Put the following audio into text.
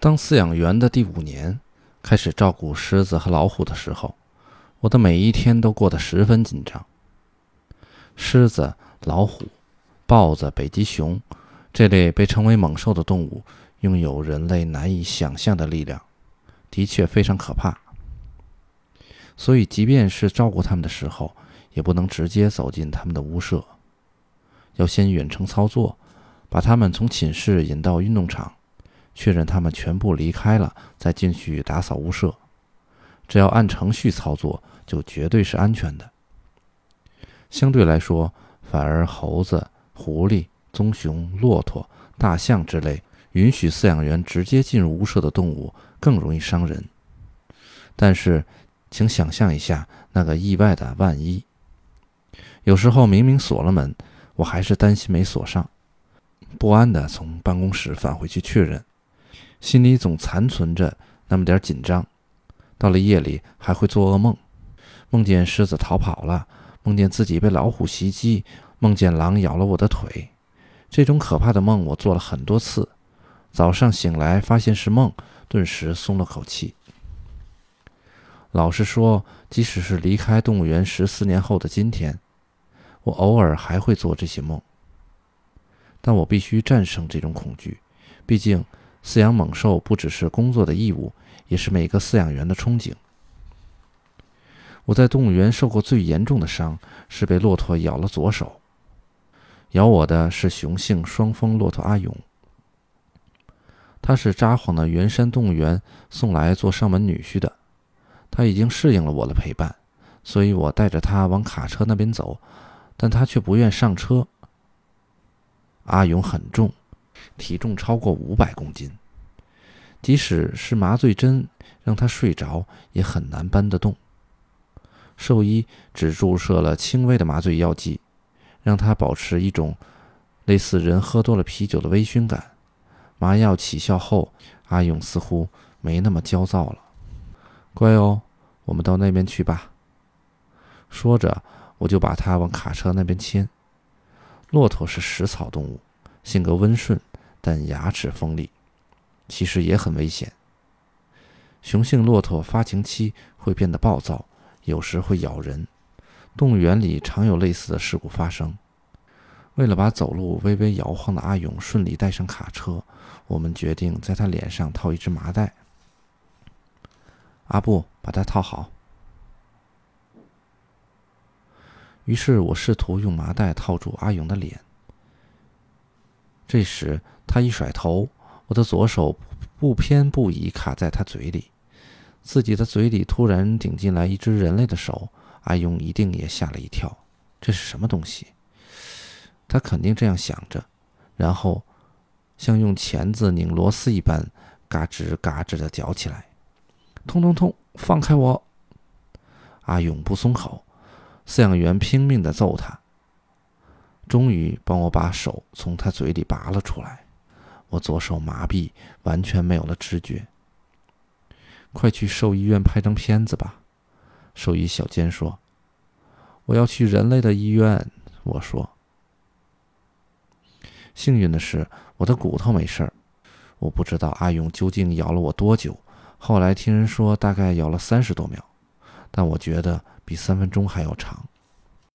当饲养员的第五年，开始照顾狮子和老虎的时候，我的每一天都过得十分紧张。狮子、老虎、豹子、北极熊这类被称为猛兽的动物，拥有人类难以想象的力量，的确非常可怕。所以，即便是照顾它们的时候，也不能直接走进他们的屋舍，要先远程操作，把它们从寝室引到运动场。确认他们全部离开了，再进去打扫屋舍。只要按程序操作，就绝对是安全的。相对来说，反而猴子、狐狸、棕熊、骆驼、大象之类允许饲养员直接进入屋舍的动物更容易伤人。但是，请想象一下那个意外的万一。有时候明明锁了门，我还是担心没锁上，不安地从办公室返回去确认。心里总残存着那么点紧张，到了夜里还会做噩梦，梦见狮子逃跑了，梦见自己被老虎袭击，梦见狼咬了我的腿。这种可怕的梦我做了很多次，早上醒来发现是梦，顿时松了口气。老实说，即使是离开动物园十四年后的今天，我偶尔还会做这些梦，但我必须战胜这种恐惧，毕竟。饲养猛兽不只是工作的义务，也是每个饲养员的憧憬。我在动物园受过最严重的伤，是被骆驼咬了左手。咬我的是雄性双峰骆驼阿勇，他是札幌的圆山动物园送来做上门女婿的。他已经适应了我的陪伴，所以我带着他往卡车那边走，但他却不愿上车。阿勇很重。体重超过五百公斤，即使是麻醉针让他睡着，也很难搬得动。兽医只注射了轻微的麻醉药剂，让他保持一种类似人喝多了啤酒的微醺感。麻药起效后，阿勇似乎没那么焦躁了。乖哦，我们到那边去吧。说着，我就把他往卡车那边牵。骆驼是食草动物，性格温顺。但牙齿锋利，其实也很危险。雄性骆驼发情期会变得暴躁，有时会咬人。动物园里常有类似的事故发生。为了把走路微微摇晃的阿勇顺利带上卡车，我们决定在他脸上套一只麻袋。阿布，把它套好。于是我试图用麻袋套住阿勇的脸。这时，他一甩头，我的左手不偏不倚卡在他嘴里，自己的嘴里突然顶进来一只人类的手，阿勇一定也吓了一跳。这是什么东西？他肯定这样想着，然后像用钳子拧螺丝一般，嘎吱嘎吱地嚼起来。痛痛痛！放开我！阿勇不松口，饲养员拼命地揍他。终于帮我把手从他嘴里拔了出来，我左手麻痹，完全没有了知觉。快去兽医院拍张片子吧，兽医小坚说。我要去人类的医院，我说。幸运的是，我的骨头没事儿。我不知道阿勇究竟咬了我多久，后来听人说大概咬了三十多秒，但我觉得比三分钟还要长。